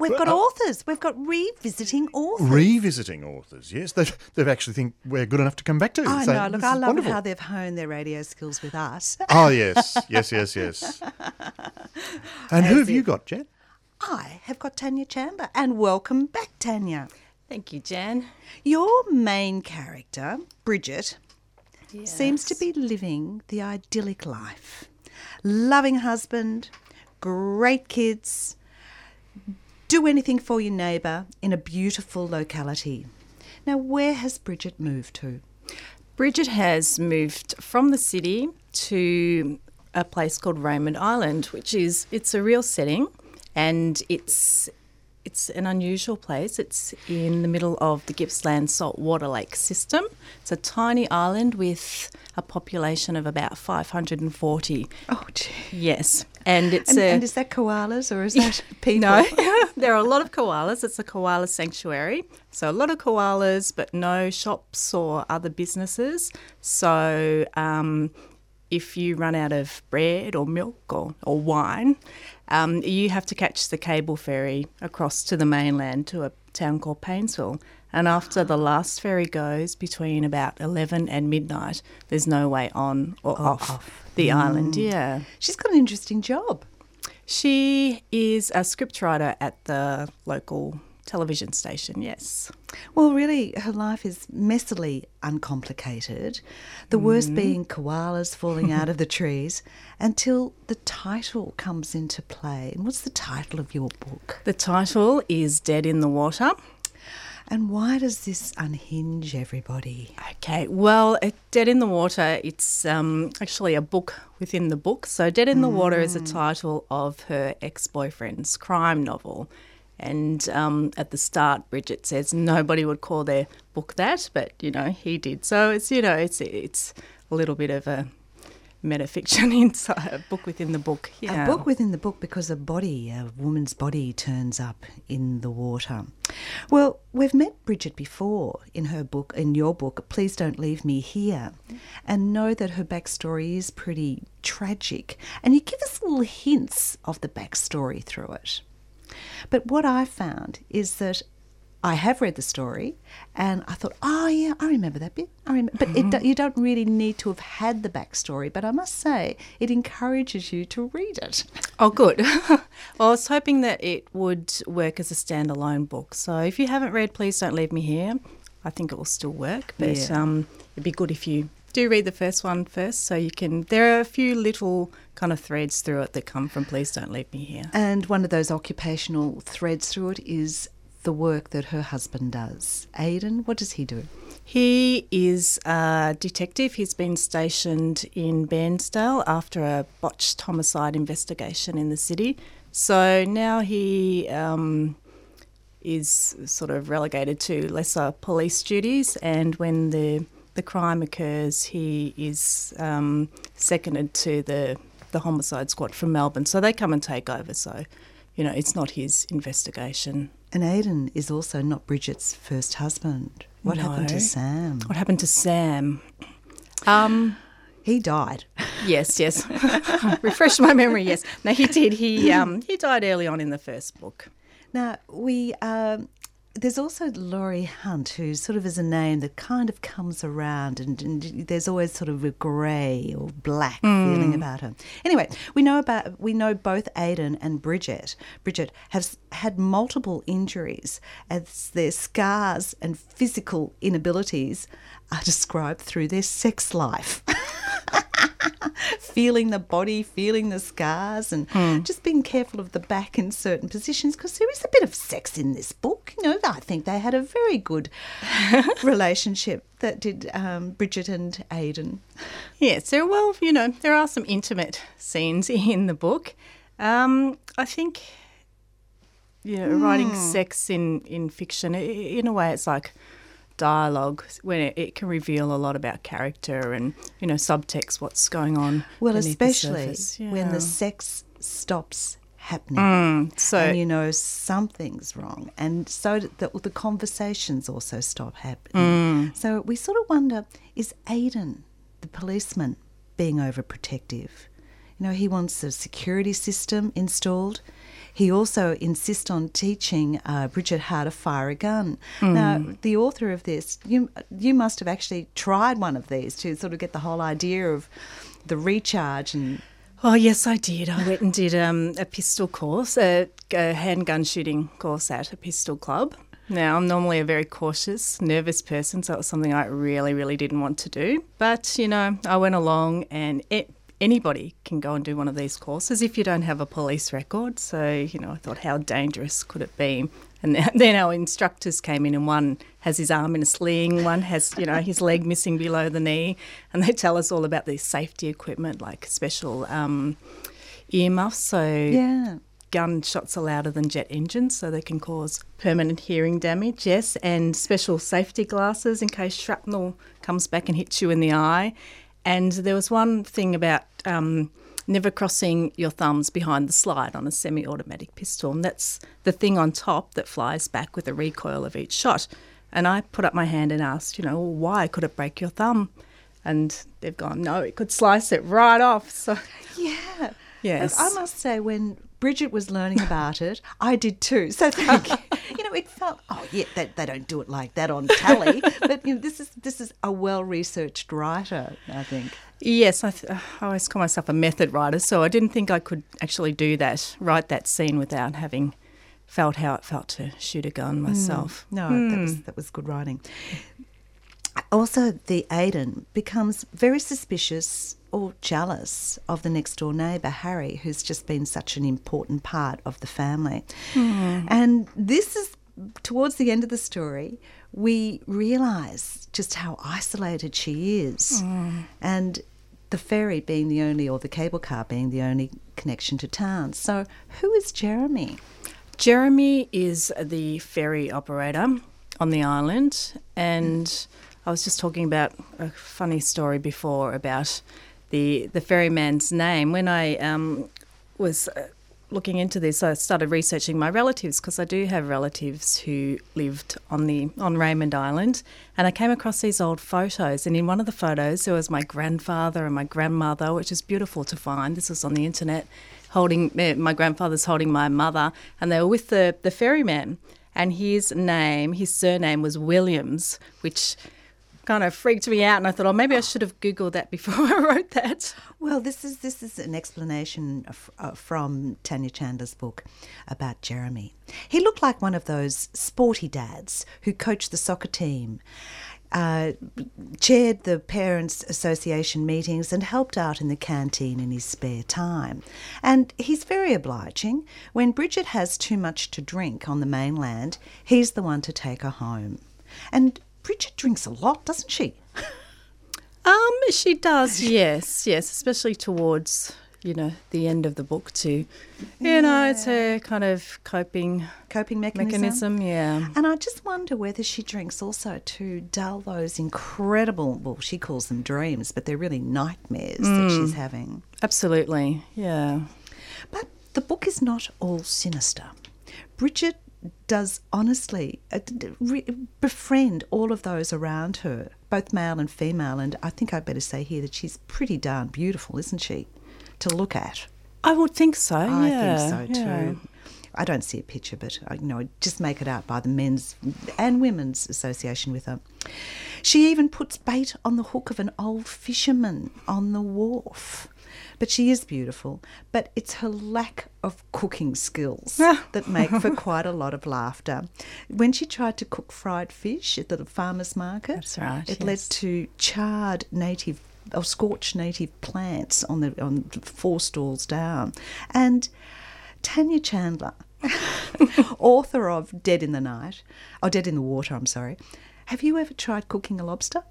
we've got uh, authors. We've got revisiting authors. Revisiting authors, yes. They, they actually think we're good enough to come back to. I So know. Look, I love wonderful. how they've honed their radio skills with us. Oh, yes, yes, yes, yes. And who As have you got, Jen? I have got Tanya Chandler, and welcome back, Tanya. Thank you, Jan. Your main character, Bridget, seems to be living the idyllic life. Loving husband, great kids, do anything for your neighbour in a beautiful locality. Now, where has Bridget moved to? Bridget has moved from the city to a place called Raymond Island, which is it's a real setting, and it's it's an unusual place. It's in the middle of the Gippsland saltwater lake system. It's a tiny island with a population of about 540. Oh, gee. Yes, and it's And, a and is that koalas or is that people? No, there are a lot of koalas. It's a koala sanctuary. So a lot of koalas, but no shops or other businesses. So um, if you run out of bread or milk or, or wine, um, you have to catch the cable ferry across to the mainland to a town called Paynesville. And after the last ferry goes between about 11 and midnight, there's no way on or off, the island. Yeah. She's got an interesting job. She is a scriptwriter at the local television station, yes. Well, really, her life is messily uncomplicated. The worst being koalas falling out of the trees until the title comes into play. And what's the title of your book? The title is Dead in the Water. And why does this unhinge everybody? Okay, well, uh, Dead in the Water, it's um, actually a book within the book. So, Dead in the Water is a title of her ex boyfriend's crime novel. And um, at the start, Bridget says nobody would call their book that, but you know he did. So it's you know it's it's a little bit of a metafiction inside a book within the book. Yeah. A book within the book because a body, a woman's body, turns up in the water. Well, we've met Bridget before in her book, in your book, Please Don't Leave Me Here, and know that her backstory is pretty tragic. And you give us little hints of the backstory through it. But what I found is that I have read the story, and I thought, oh yeah, I remember that bit. I remember, but it, you don't really need to have had the backstory. But I must say, it encourages you to read it. Oh, good. well, I was hoping that it would work as a standalone book. So if you haven't read Please Don't Leave Me Here, I think it will still work. But Yeah. um, it'd be good if you do read the first one first so you can. There are a few little kind of threads through it that come from Please Don't Leave Me Here. And one of those occupational threads through it is the work that her husband does. Aidan, what does he do? He is a detective. He's been stationed in Bairnsdale after a botched homicide investigation in the city. So now he um, is sort of relegated to lesser police duties, and when the the crime occurs, he is um, seconded to the the homicide squad from Melbourne. So they come and take over. So, you know, it's not his investigation. And Aidan is also not Bridget's first husband. What happened to Sam? What happened to Sam? Um, He died. Yes, yes. Refresh my memory. Yes, no, he did. He um, he died early on in the first book. Now we um, there's also Laurie Hunt, who sort of is a name that kind of comes around, and, and there's always sort of a grey or black hmm. feeling about her. Anyway, we know about we know both Aidan and Bridget. Bridget has had multiple injuries, as their scars and physical inabilities are described through their sex life. feeling the body, feeling the scars, and just being careful of the back in certain positions because there is a bit of sex in this book. You know, I think they had a very good relationship that did um, Bridget and Aidan. Yes, there. Well, you know, there are some intimate scenes in the book. Um, I think, you know, writing sex in in fiction, in a way, it's like dialogue when it, it can reveal a lot about character and you know subtext, what's going on. Well, beneath the especially when the sex stops happening. Mm, so and you know something's wrong, and so that the conversations also stop happening. So we sort of wonder: Is Aidan, the policeman, being overprotective? You know, he wants a security system installed. He also insists on teaching uh, Bridget how to fire a gun. Now, the author of this, you you must have actually tried one of these to sort of get the whole idea of the recharge and Oh yes, I did. I went and did um, a pistol course, a, a handgun shooting course at a pistol club. Now I'm normally a very cautious, nervous person, so it was something I really, really didn't want to do. But you know, I went along, and it, anybody can go and do one of these courses if you don't have a police record. So you know, I thought, how dangerous could it be? And then our instructors came in, and one has his arm in a sling, one has, you know, his leg missing below the knee, and they tell us all about the safety equipment, like special um, earmuffs. So yeah. gunshots are louder than jet engines, so they can cause permanent hearing damage. Yes, and special safety glasses in case shrapnel comes back and hits you in the eye. And there was one thing about um, never crossing your thumbs behind the slide on a semi automatic pistol. And that's the thing on top that flies back with the recoil of each shot. And I put up my hand and asked, you know, well, why could it break your thumb? And they've gone, no, it could slice it right off. So, Yeah. Yes. I must say, when Bridget was learning about it, I did too. So thank you. You know, it felt, oh, yeah, they, they don't do it like that on tally. but you know, this is this is a well researched writer, I think. Yes, I, th- I always call myself a method writer, so I didn't think I could actually do that, write that scene without having felt how it felt to shoot a gun mm. myself. No, that hmm. was that was good writing. Also, the Aiden becomes very suspicious or jealous of the next door neighbour, Harry, who's just been such an important part of the family. Hmm. And this is towards the end of the story, we realise just how isolated she is. Hmm. And the ferry being the only, or the cable car being the only connection to town. So, who is Jeremy? Jeremy is the ferry operator on the island, and I was just talking about a funny story before about the the ferryman's name. When I um, was uh, looking into this, I started researching my relatives because I do have relatives who lived on the on Raymond Island, and I came across these old photos. And in one of the photos, there was my grandfather and my grandmother, which is beautiful to find. This was on the internet, holding eh, my grandfather's holding my mother, and they were with the the ferryman. And his name, his surname was Williams, which kind of freaked me out. And I thought, oh, maybe I should have googled that before I wrote that. Well, this is this is an explanation of, uh, from Tanya Chandler's book about Jeremy. He looked like one of those sporty dads who coached the soccer team, uh, chaired the parents' association meetings, and helped out in the canteen in his spare time. And he's very obliging. When Bridget has too much to drink on the mainland, he's the one to take her home. And Bridget drinks a lot, doesn't she? Um, she does, yes, yes, especially towards you know the end of the book too. You know, it's a kind of coping Coping mechanism. mechanism. Yeah. And I just wonder whether she drinks also to dull those incredible, well, she calls them dreams, but they're really nightmares that she's having. Absolutely. Yeah. But the book is not all sinister. Bridget does honestly uh, d- d- re- befriend all of those around her, both male and female. And I think I'd better say here that she's pretty darn beautiful, isn't she? To look at. I would think so. I yeah, think so yeah. too. I don't see a picture, but I, you know, just make it out by the men's and women's association with her. She even puts bait on the hook of an old fisherman on the wharf. But she is beautiful, but it's her lack of cooking skills ah. that make for quite a lot of laughter. When she tried to cook fried fish at the farmer's market, That's right, it led to charred native or scorched native plants on the on four stalls down. And Tanya Chandler, author of Dead in the Night, or Dead in the Water, I'm sorry. Have you ever tried cooking a lobster?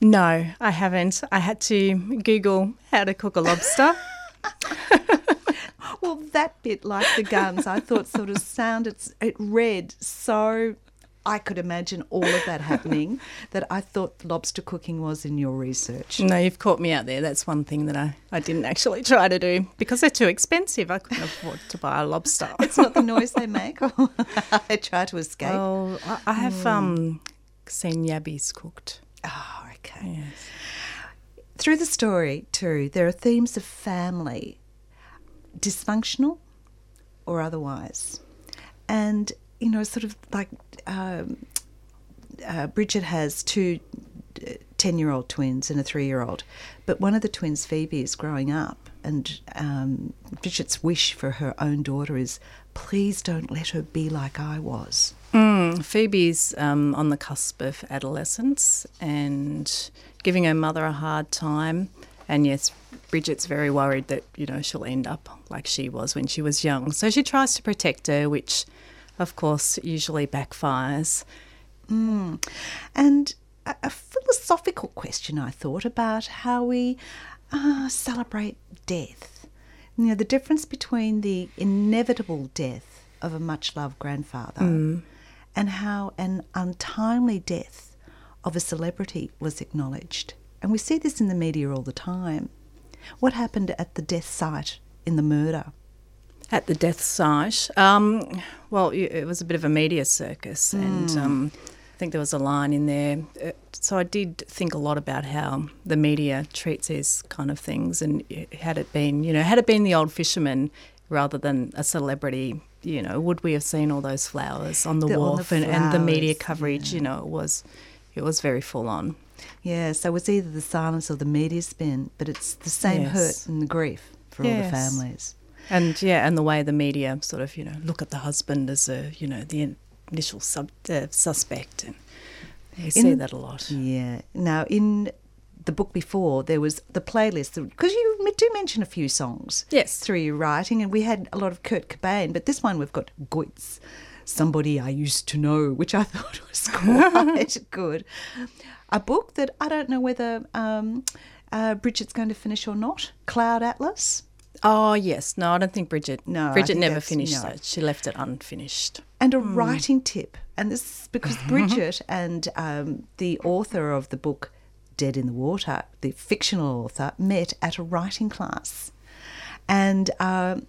No, I haven't. I had to Google how to cook a lobster. Well, that bit, like the guns, I thought sort of sounded, it read so I could imagine all of that happening that I thought lobster cooking was in your research. No, you've caught me out there. That's one thing that I, I didn't actually try to do because they're too expensive. I couldn't afford to buy a lobster. It's not the noise they make. I try to escape. Oh, I, have um, seen yabbies cooked. Oh, Yes. Through the story, too, there are themes of family, dysfunctional or otherwise. And, you know, sort of like um, uh, Bridget has two 10 year old twins and a three year old, but one of the twins, Phoebe, is growing up. And um, Bridget's wish for her own daughter is please don't let her be like I was. Mm, Phoebe's um, on the cusp of adolescence and giving her mother a hard time. And yes, Bridget's very worried that, you know, she'll end up like she was when she was young. So she tries to protect her, which, of course, usually backfires. Mm. And a, a, philosophical question, I thought, about how we uh, celebrate death. You know, the difference between the inevitable death of a much loved grandfather Mm. And how an untimely death of a celebrity was acknowledged. And we see this in the media all the time. What happened at the death site in the murder? At the death site, um, well, it was a bit of a media circus, and um, I think there was a line in there. Uh, So I did think a lot about how the media treats these kind of things, and had it been, you know, had it been the old fisherman rather than a celebrity, you know, would we have seen all those flowers on the The- on the wharf and, and the media coverage? You know, it was, it was very full on. Yeah, so it's either the silence or the media spin, but it's the same Yes. hurt and the grief for all the families. And yeah, and the way the media sort of, you know, look at the husband as a, you know, the initial sub, uh, suspect, and you see that a lot. Yeah. Now, in the book before, there was the playlist, because you do mention a few songs Yes. through your writing, and we had a lot of Kurt Cobain, but this one we've got Gotye, Somebody I Used to Know, which I thought was quite good. A book that I don't know whether um, uh, Bridget's going to finish or not Cloud Atlas. Oh yes, no, I don't think Bridget. No, Bridget never finished no. it. She left it unfinished. and a writing tip. And this is because Bridget and um, the author of the book Dead in the Water, the fictional author, met at a writing class. And um,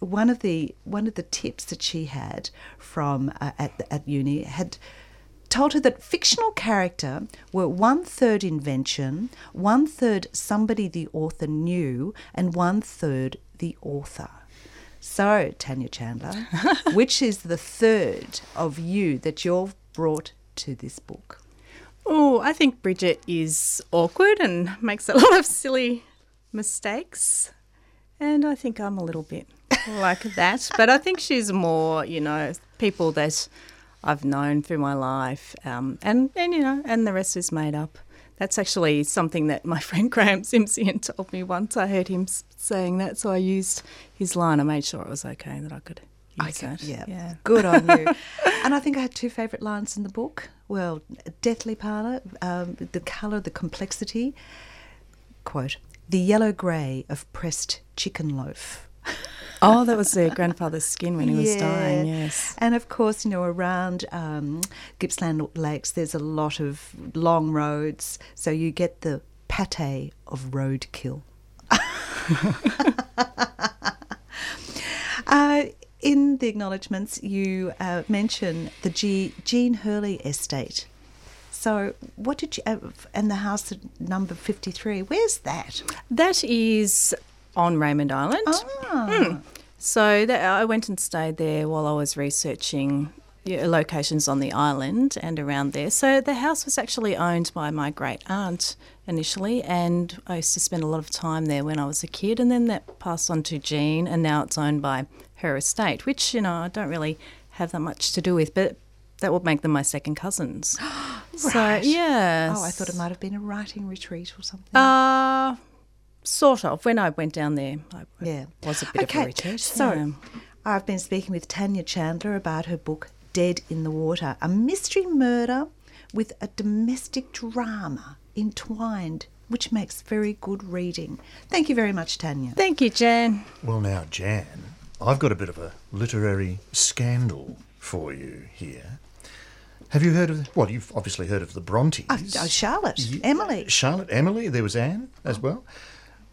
one of the one of the tips that she had from uh, at at uni had told her that fictional character were one third invention, one third somebody the author knew, and one third the author. So, Tanya Chandler, which is the third of you that you've brought to this book? Oh, I think Bridget is awkward and makes a lot of silly mistakes, and I think I'm a little bit like that. But I think she's more, you know, people that I've known through my life, um, and and you know, and the rest is made up. That's actually something that my friend Graham Simpson told me once. I heard him saying that, so I used his line. I made sure it was okay that I could use Okay, that. yeah. yeah. Good on you. And I think I had two favourite lines in the book. Well, Deathly Parlour, um, the colour, the complexity. Quote, the yellow grey of pressed chicken loaf. Oh, that was their grandfather's skin when he was dying. Yes. And of course, you know, around um, Gippsland Lakes, there's a lot of long roads, so you get the pate of roadkill. uh, in the acknowledgements, you uh, mention the G- Jean Hurley estate. So, what did you, uh, and the house at number 53, where's that? That is on Raymond Island. Ah, So that, I went and stayed there while I was researching yeah, locations on the island and around there. So the house was actually owned by my great aunt initially, and I used to spend a lot of time there when I was a kid. And then that passed on to Jean, and now it's owned by her estate, which you know I don't really have that much to do with, but that would make them my second cousins. So Right. yeah. oh, I thought it might have been a writing retreat or something. Uh, sort of. When I went down there, I Yeah. was a bit of a retreat. So, yeah. I've been speaking with Tanya Chandler about her book Dead in the Water, a mystery murder with a domestic drama entwined, which makes very good reading. Thank you very much, Tanya. Thank you, Jan. Well, now, Jan, I've got a bit of a literary scandal for you here. Have you heard of? Well, you've obviously heard of the Brontes. Oh, oh, Charlotte, Emily. Charlotte, Emily. There was Anne as oh. well.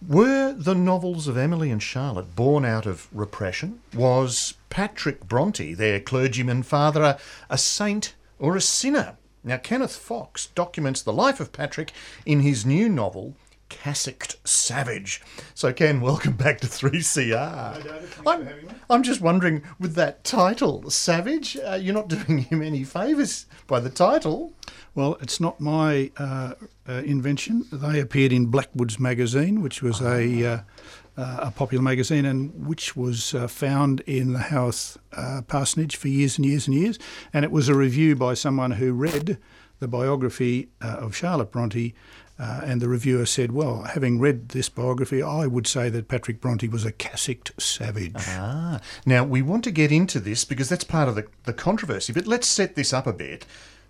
Were the novels of Emily and Charlotte born out of repression? Was Patrick Bronte, their clergyman father, a, a saint or a sinner? Now, Kenneth Fox documents the life of Patrick in his new novel, Cassocked Savage. So, Ken, welcome back to 3CR. I'm, I'm just wondering, with that title, Savage, uh, you're not doing him any favours by the title. Well, it's not my uh, uh, invention. They appeared in Blackwoods magazine, which was a uh, uh, a popular magazine, and which was uh, found in the Haworth uh, parsonage for years and years and years. And it was a review by someone who read the biography uh, of Charlotte Bronte. Uh, and the reviewer said, Well, having read this biography, I would say that Patrick Bronte was a cassocked savage. Ah, now we want to get into this because that's part of the, the controversy, but let's set this up a bit.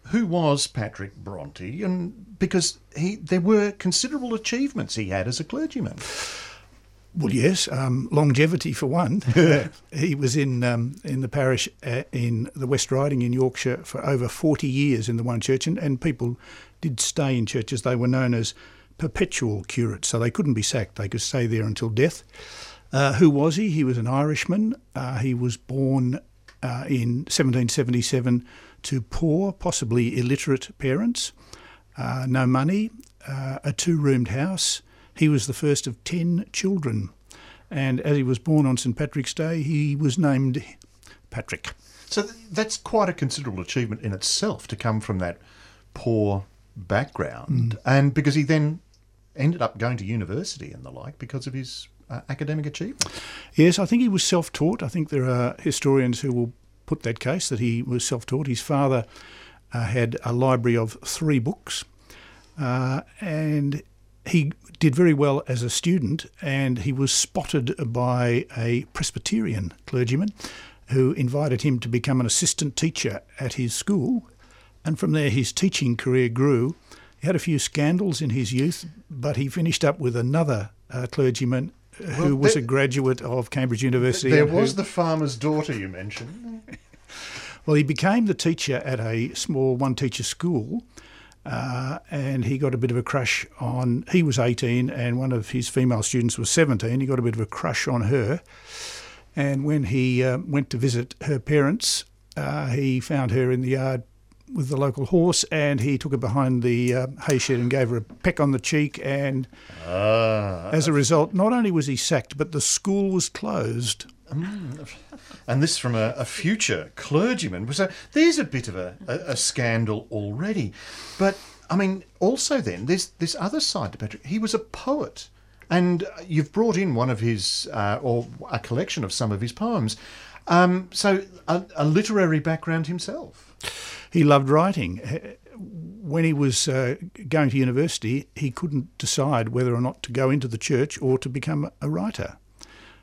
Who was Patrick Bronte? And because he, there were considerable achievements he had as a clergyman. Well, yes, um, longevity for one. he was in um, in the parish uh, in the West Riding in Yorkshire for over forty years in the one church, and, and people did stay in churches. They were known as perpetual curates, so they couldn't be sacked. They could stay there until death. Uh, who was he? He was an Irishman. Uh, he was born uh, in 1777 to poor, possibly illiterate parents, uh, no money, uh, a two-roomed house he was the first of ten children, and as he was born on St Patrick's Day, he was named Patrick. So that's quite a considerable achievement in itself to come from that poor background, and because he then ended up going to university and the like because of his uh, academic achievement. Yes, I think he was self taught. I think there are historians who will put that case that he was self taught. His father uh, had a library of three books, uh, and he did very well as a student, and he was spotted by a Presbyterian clergyman who invited him to become an assistant teacher at his school. And from there, his teaching career grew. He had a few scandals in his youth, but he finished up with another uh, clergyman who Well, was there- a graduate of Cambridge University. There and who- was the farmer's daughter you mentioned. Well, he became the teacher at a small one teacher school. Uh, and he got a bit of a crush on. He was 18, and one of his female students was 17. He got a bit of a crush on her. And when he uh, went to visit her parents, uh, he found her in the yard with the local horse, and he took her behind the uh, hay shed and gave her a peck on the cheek. And Ah, as a result, not only was he sacked, but the school was closed. and this from a, a future clergyman. So there's a bit of a, a, a scandal already. But, I mean, also then, there's this other side to Patrick. He was a poet. And you've brought in one of his, uh, or a collection of some of his poems. Um, so, a, a literary background himself. He loved writing. When he was uh, going to university, he couldn't decide whether or not to go into the church or to become a writer.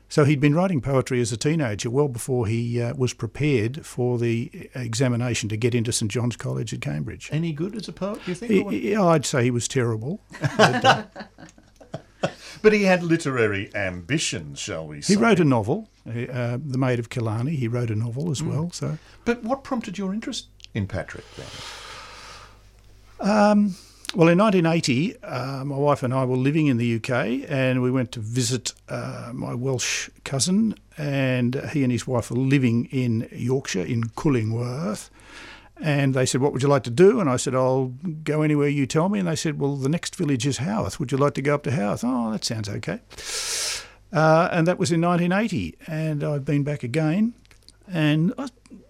So he'd been writing poetry as a teenager, well before he uh, was prepared for the examination to get into St John's College at Cambridge. Any good as a poet, do you think? He- I'd say he was terrible. But, uh, But he had literary ambitions, shall we say. he wrote a novel, uh, The Maid of Killarney. He wrote a novel as well. So But what prompted your interest in Patrick then? Well, in 1980, uh, my wife and I were living in the UK, and we went to visit uh, my Welsh cousin, and he and his wife were living in Yorkshire, in Cullingworth. And they said, "What would you like to do?" And I said, "I'll go anywhere you tell me." And they said, "Well, the next village is Haworth. Would you like to go up to Haworth?" Oh, that sounds okay. Uh, and that was in 1980, and I've been back again. And I,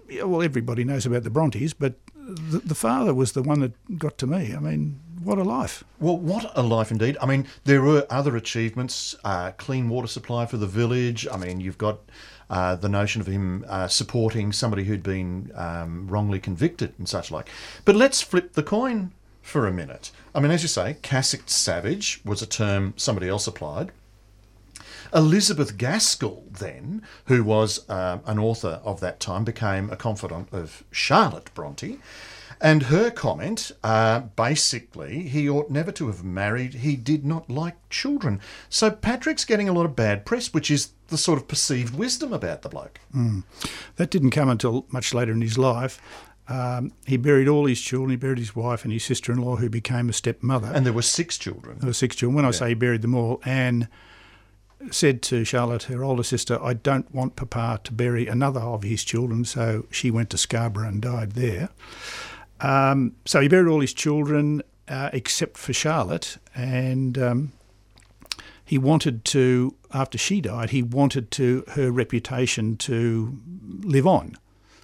yeah, well, everybody knows about the Brontes, but the, the father was the one that got to me. I mean, what a life! Well, what a life indeed. I mean, there were other achievements, uh, clean water supply for the village. I mean, you've got uh, the notion of him uh, supporting somebody who'd been um, wrongly convicted and such like. But let's flip the coin for a minute. I mean, as you say, cassocked savage was a term somebody else applied. Elizabeth Gaskell, then, who was um, an author of that time, became a confidant of Charlotte Bronte. And her comment, uh, basically, he ought never to have married. He did not like children. So Patrick's getting a lot of bad press, which is the sort of perceived wisdom about the bloke. That didn't come until much later in his life. Um, he buried all his children. He buried his wife and his sister-in-law, who became a stepmother. And there were six children. There were six children. When I say he buried them all, Anne said to Charlotte, her older sister, I don't want Papa to bury another of his children, so she went to Scarborough and died there. Um, so he buried all his children uh, except for Charlotte, and um, he wanted to, after she died, he wanted to her reputation to live on.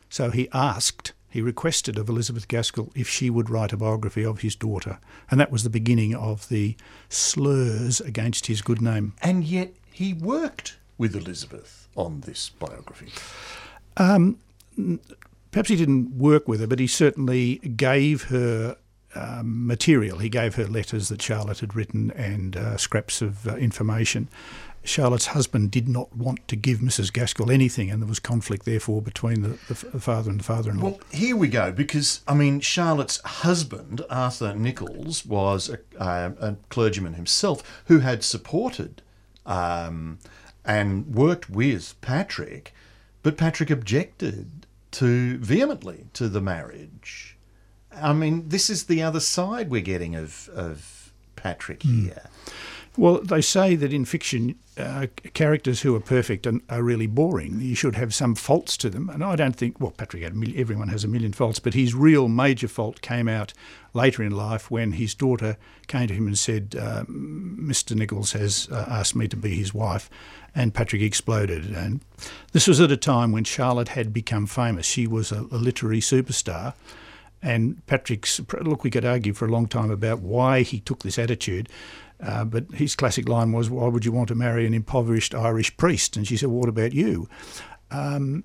So he asked, he requested of Elizabeth Gaskell if she would write a biography of his daughter, and that was the beginning of the slurs against his good name. And yet he worked with Elizabeth on this biography. perhaps he didn't work with her, but he certainly gave her um, material. He gave her letters that Charlotte had written and uh, scraps of uh, information. Charlotte's husband did not want to give Mrs. Gaskell anything, and there was conflict, therefore, between the, the, the father and the father-in-law. Well, here we go, because, I mean, Charlotte's husband, Arthur Nicholls, was a, uh, a clergyman himself who had supported um, and worked with Patrick, but Patrick objected to vehemently to the marriage. I mean, this is the other side we're getting of, of Patrick here. Well, they say that in fiction, uh, characters who are perfect and are really boring. You should have some faults to them, and I don't think. Well, Patrick had million, everyone has a million faults, but his real major fault came out later in life when his daughter came to him and said, uh, "Mr. Nicholls has uh, asked me to be his wife," and Patrick exploded. And this was at a time when Charlotte had become famous. She was a, a literary superstar. And Patrick's look, we could argue for a long time about why he took this attitude. Uh, but his classic line was, "Why would you want to marry an impoverished Irish priest?" And she said, "What about you?" Um,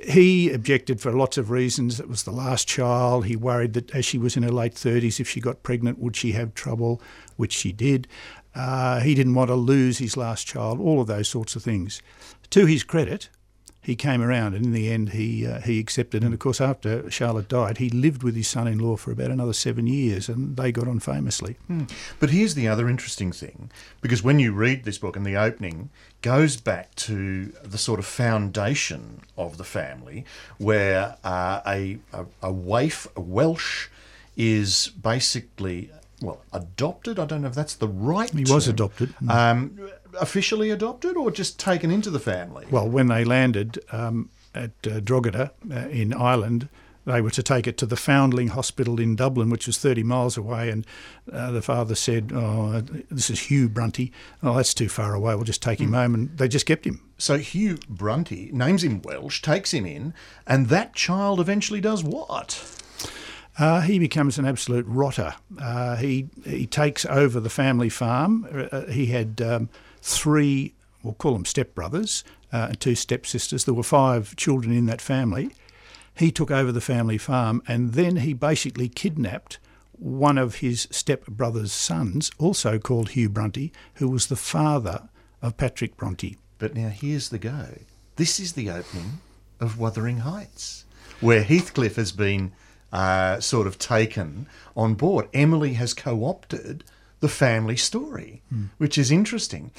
he objected for lots of reasons. It was the last child. He worried that as she was in her late 30s, if she got pregnant, would she have trouble, which she did. Uh, he didn't want to lose his last child, all of those sorts of things. To his credit, he came around, and in the end, he uh, he accepted. And of course, after Charlotte died, he lived with his son-in-law for about another seven years, and they got on famously. But here's the other interesting thing, because when you read this book and the opening goes back to the sort of foundation of the family, where uh, a, a a waif, a Welsh, is basically well adopted. I don't know if that's the right. He was term. adopted. Um, officially adopted or just taken into the family? Well, when they landed um, at uh, Drogheda uh, in Ireland, they were to take it to the Foundling Hospital in Dublin, which was 30 miles away. And uh, the father said, Oh, this is Hugh Brunty. Oh, that's too far away. We'll just take him home. And they just kept him. So Hugh Brunty names him Welsh, takes him in, and that child eventually does what? Uh, he becomes an absolute rotter. Uh, he he takes over the family farm. Uh, he had um, three, we'll call them stepbrothers, uh, and two stepsisters. There were five children in that family. He took over the family farm, and then he basically kidnapped one of his stepbrother's sons, also called Hugh Brunty, who was the father of Patrick Bronte. But now here's the go. This is the opening of Wuthering Heights, where Heathcliff has been uh, sort of taken on board. Emily has co opted the family story, which is interesting.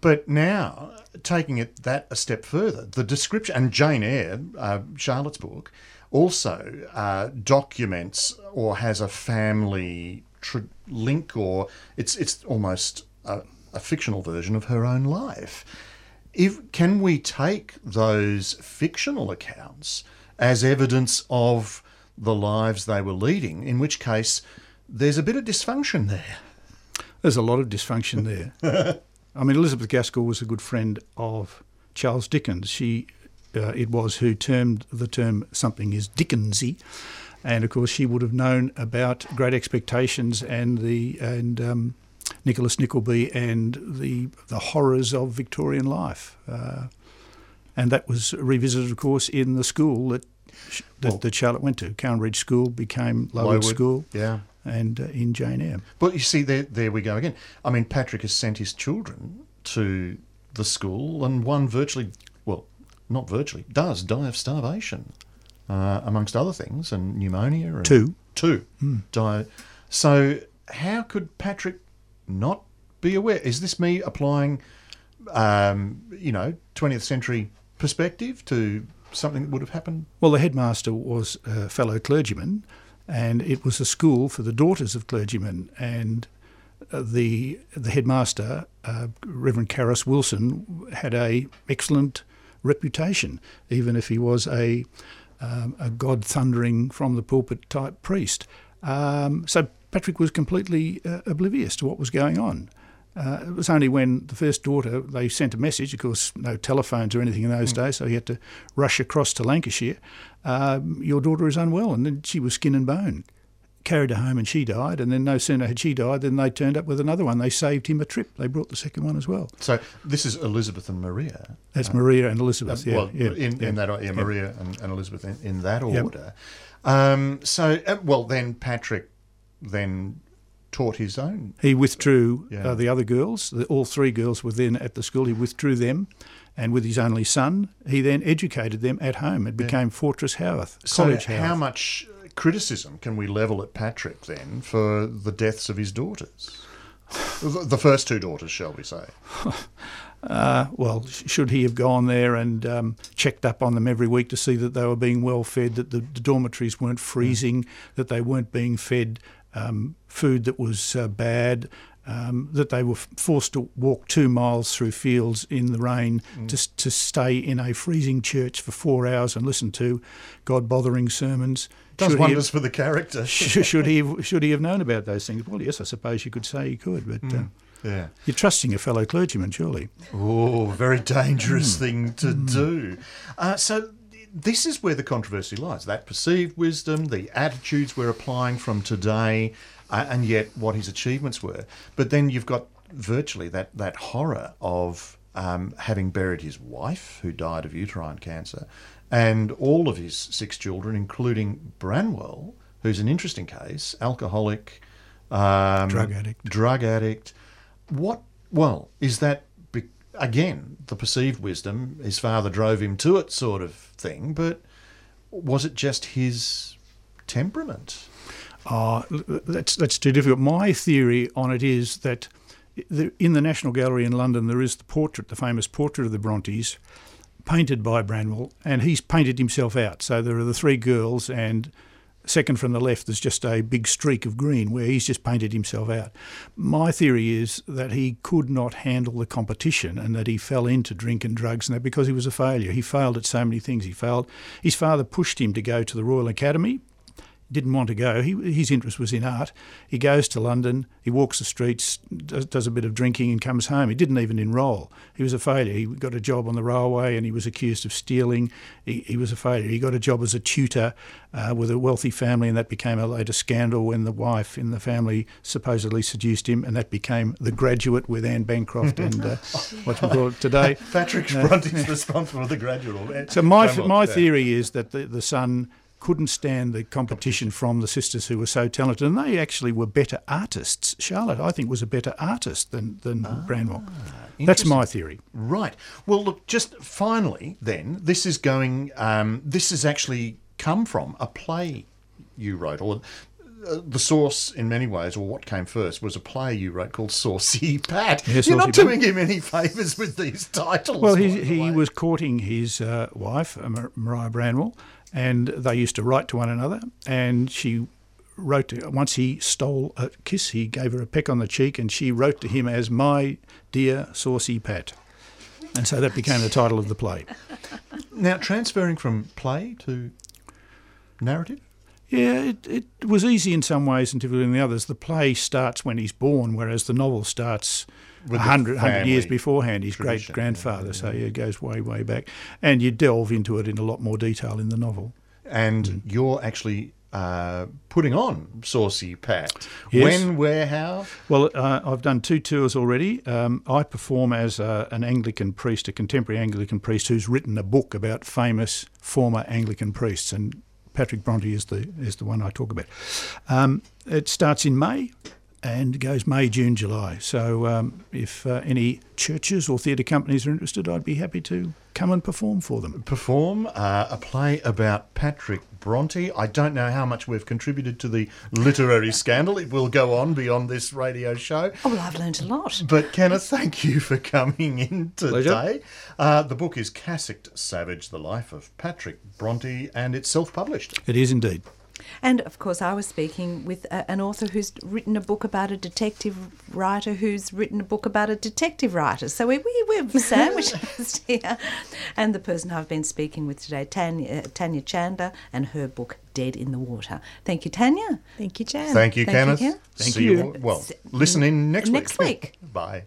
But now, taking it that a step further, the description, and Jane Eyre, uh, Charlotte's book, also uh, documents or has a family tr- link, or it's it's almost a, a fictional version of her own life. If can we take those fictional accounts as evidence of the lives they were leading? In which case, there's a bit of dysfunction there. There's a lot of dysfunction there. I mean, Elizabeth Gaskell was a good friend of Charles Dickens. She, uh, it was who termed the term something is Dickensy, and of course she would have known about Great Expectations and the and um, Nicholas Nickleby and the the horrors of Victorian life, uh, and that was revisited, of course, in the school that that, Well- that Charlotte went to. Cowan Bridge School became Lowood, School, yeah. And uh, in Jane Eyre. But you see, there, there we go again. I mean, Patrick has sent his children to the school, and one virtually, well, not virtually, does die of starvation, uh, amongst other things, and pneumonia. And Two. Two. Die. So, how could Patrick not be aware? Is this me applying, um, you know, 20th century perspective to something that would have happened? Well, the headmaster was a fellow clergyman, and it was a school for the daughters of clergymen. And uh, the the headmaster, uh, Reverend Carus Wilson, had a excellent reputation, even if he was a um, a God thundering from the pulpit type priest. Um, so Patrick was completely uh, oblivious to what was going on. Uh, it was only when the first daughter, they sent a message, of course, no telephones or anything in those mm. days, so he had to rush across to Lancashire. Um, your daughter is unwell, and then she was skin and bone. Carried her home and she died, and then no sooner had she died than they turned up with another one. They saved him a trip. They brought the second one as well. So this is Elizabeth and Maria. That's uh, Maria and Elizabeth. Uh, yeah, well, yeah, in, yeah, in that, yeah, Maria and, and, Elizabeth in, in that order. Um, so, uh, well, then Patrick then taught his own. He withdrew yeah. uh, the other girls. The, all three girls were then at the school. He withdrew them, and with his only son, he then educated them at home. It became yeah. Fortress Haworth College. So, how much criticism can we level at Patrick then for the deaths of his daughters? the first two daughters, shall we say? Uh, well, should he have gone there and um, checked up on them every week to see that they were being well fed, that the, the dormitories weren't freezing, mm. that they weren't being fed um, food that was uh, bad, um, that they were forced to walk two miles through fields in the rain mm. to, to stay in a freezing church for four hours and listen to God bothering sermons. Does should wonders have, for the character. should he have, should he have known about those things? Well, yes, I suppose you could say he could, but. Mm. Uh, yeah. You're trusting a fellow clergyman, surely. Oh, very dangerous mm. thing to mm. do. Uh, so, this is where the controversy lies that perceived wisdom, the attitudes we're applying from today, uh, and yet what his achievements were. But then you've got virtually that, that horror of um, having buried his wife, who died of uterine cancer, and all of his six children, including Branwell, who's an interesting case, alcoholic, um, drug addict. Drug addict. What, well, is that again, the perceived wisdom, his father drove him to it, sort of thing, but was it just his temperament? Uh, that's, that's too difficult. My theory on it is that in the National Gallery in London, there is the portrait, the famous portrait of the Brontes, painted by Branwell, and he's painted himself out. So there are the three girls, and Second from the left, there's just a big streak of green where he's just painted himself out. My theory is that he could not handle the competition and that he fell into drink and drugs and that because he was a failure. He failed at so many things. He failed. His father pushed him to go to the Royal Academy didn't want to go. He, his interest was in art. He goes to London, he walks the streets, does, does, a bit of drinking, and comes home. He didn't even enrol. He was a failure. He got a job on the railway and he was accused of stealing. He, he was a failure. He got a job as a tutor uh, with a wealthy family, and that became a later scandal when the wife in the family supposedly seduced him, and that became The Graduate with Anne Bancroft and uh, what we call it today. Patrick Bronte's responsible for The Graduate. So my, my theory is that the, the son couldn't stand the competition from the sisters who were so talented, and they actually were better artists. Charlotte, I think, was a better artist than than ah, Branwell. That's my theory. Right. Well, look, just finally, then this is going. Um, this has actually come from a play you wrote, or the source in many ways, or what came first, was a play you wrote called Saucy Pat. Yeah, You're not doing him any favours with these titles. Well, he, he was courting his uh, wife, uh, Maria Branwell, and they used to write to one another. And she wrote to, once he stole a kiss, he gave her a peck on the cheek, and she wrote to him as "My dear saucy Pat," and so that became the title of the play. Now, transferring from play to narrative. Yeah, it, it was easy in some ways and difficult in the others. The play starts when he's born, whereas the novel starts a hundred years beforehand, his great grandfather. Yeah, so yeah, it goes way, way back. And you delve into it in a lot more detail in the novel. And mm. you're actually uh, putting on Saucy Pat. Yes. When, where, how? Well, uh, I've done two tours already. Um, I perform as uh, an Anglican priest, a contemporary Anglican priest who's written a book about famous former Anglican priests, and Patrick Bronte is the is the one I talk about. Um, it starts in May and goes May, June, July. So um, if uh, any churches or theatre companies are interested, I'd be happy to come and perform for them. Perform uh, a play about Patrick Bronte. I don't know how much we've contributed to the literary scandal. It will go on beyond this radio show. Oh, well, I've learned a lot. But Kenneth, thank you for coming in today. Uh, the book is Cassocked Savage, The Life of Patrick Bronte, and it's self-published. It is indeed. And of course, I was speaking with a, an author who's written a book about a detective writer who's written a book about a detective writer. So we, we, we're sandwiched here. And the person I've been speaking with today, Tanya, uh, Tanya Chandler, and her book, Dead in the Water. Thank you, Tanya. Thank you, Jan. Thank you, Thank Kenneth. Ken. Thank See you. Well, listen in next, Next week. Bye.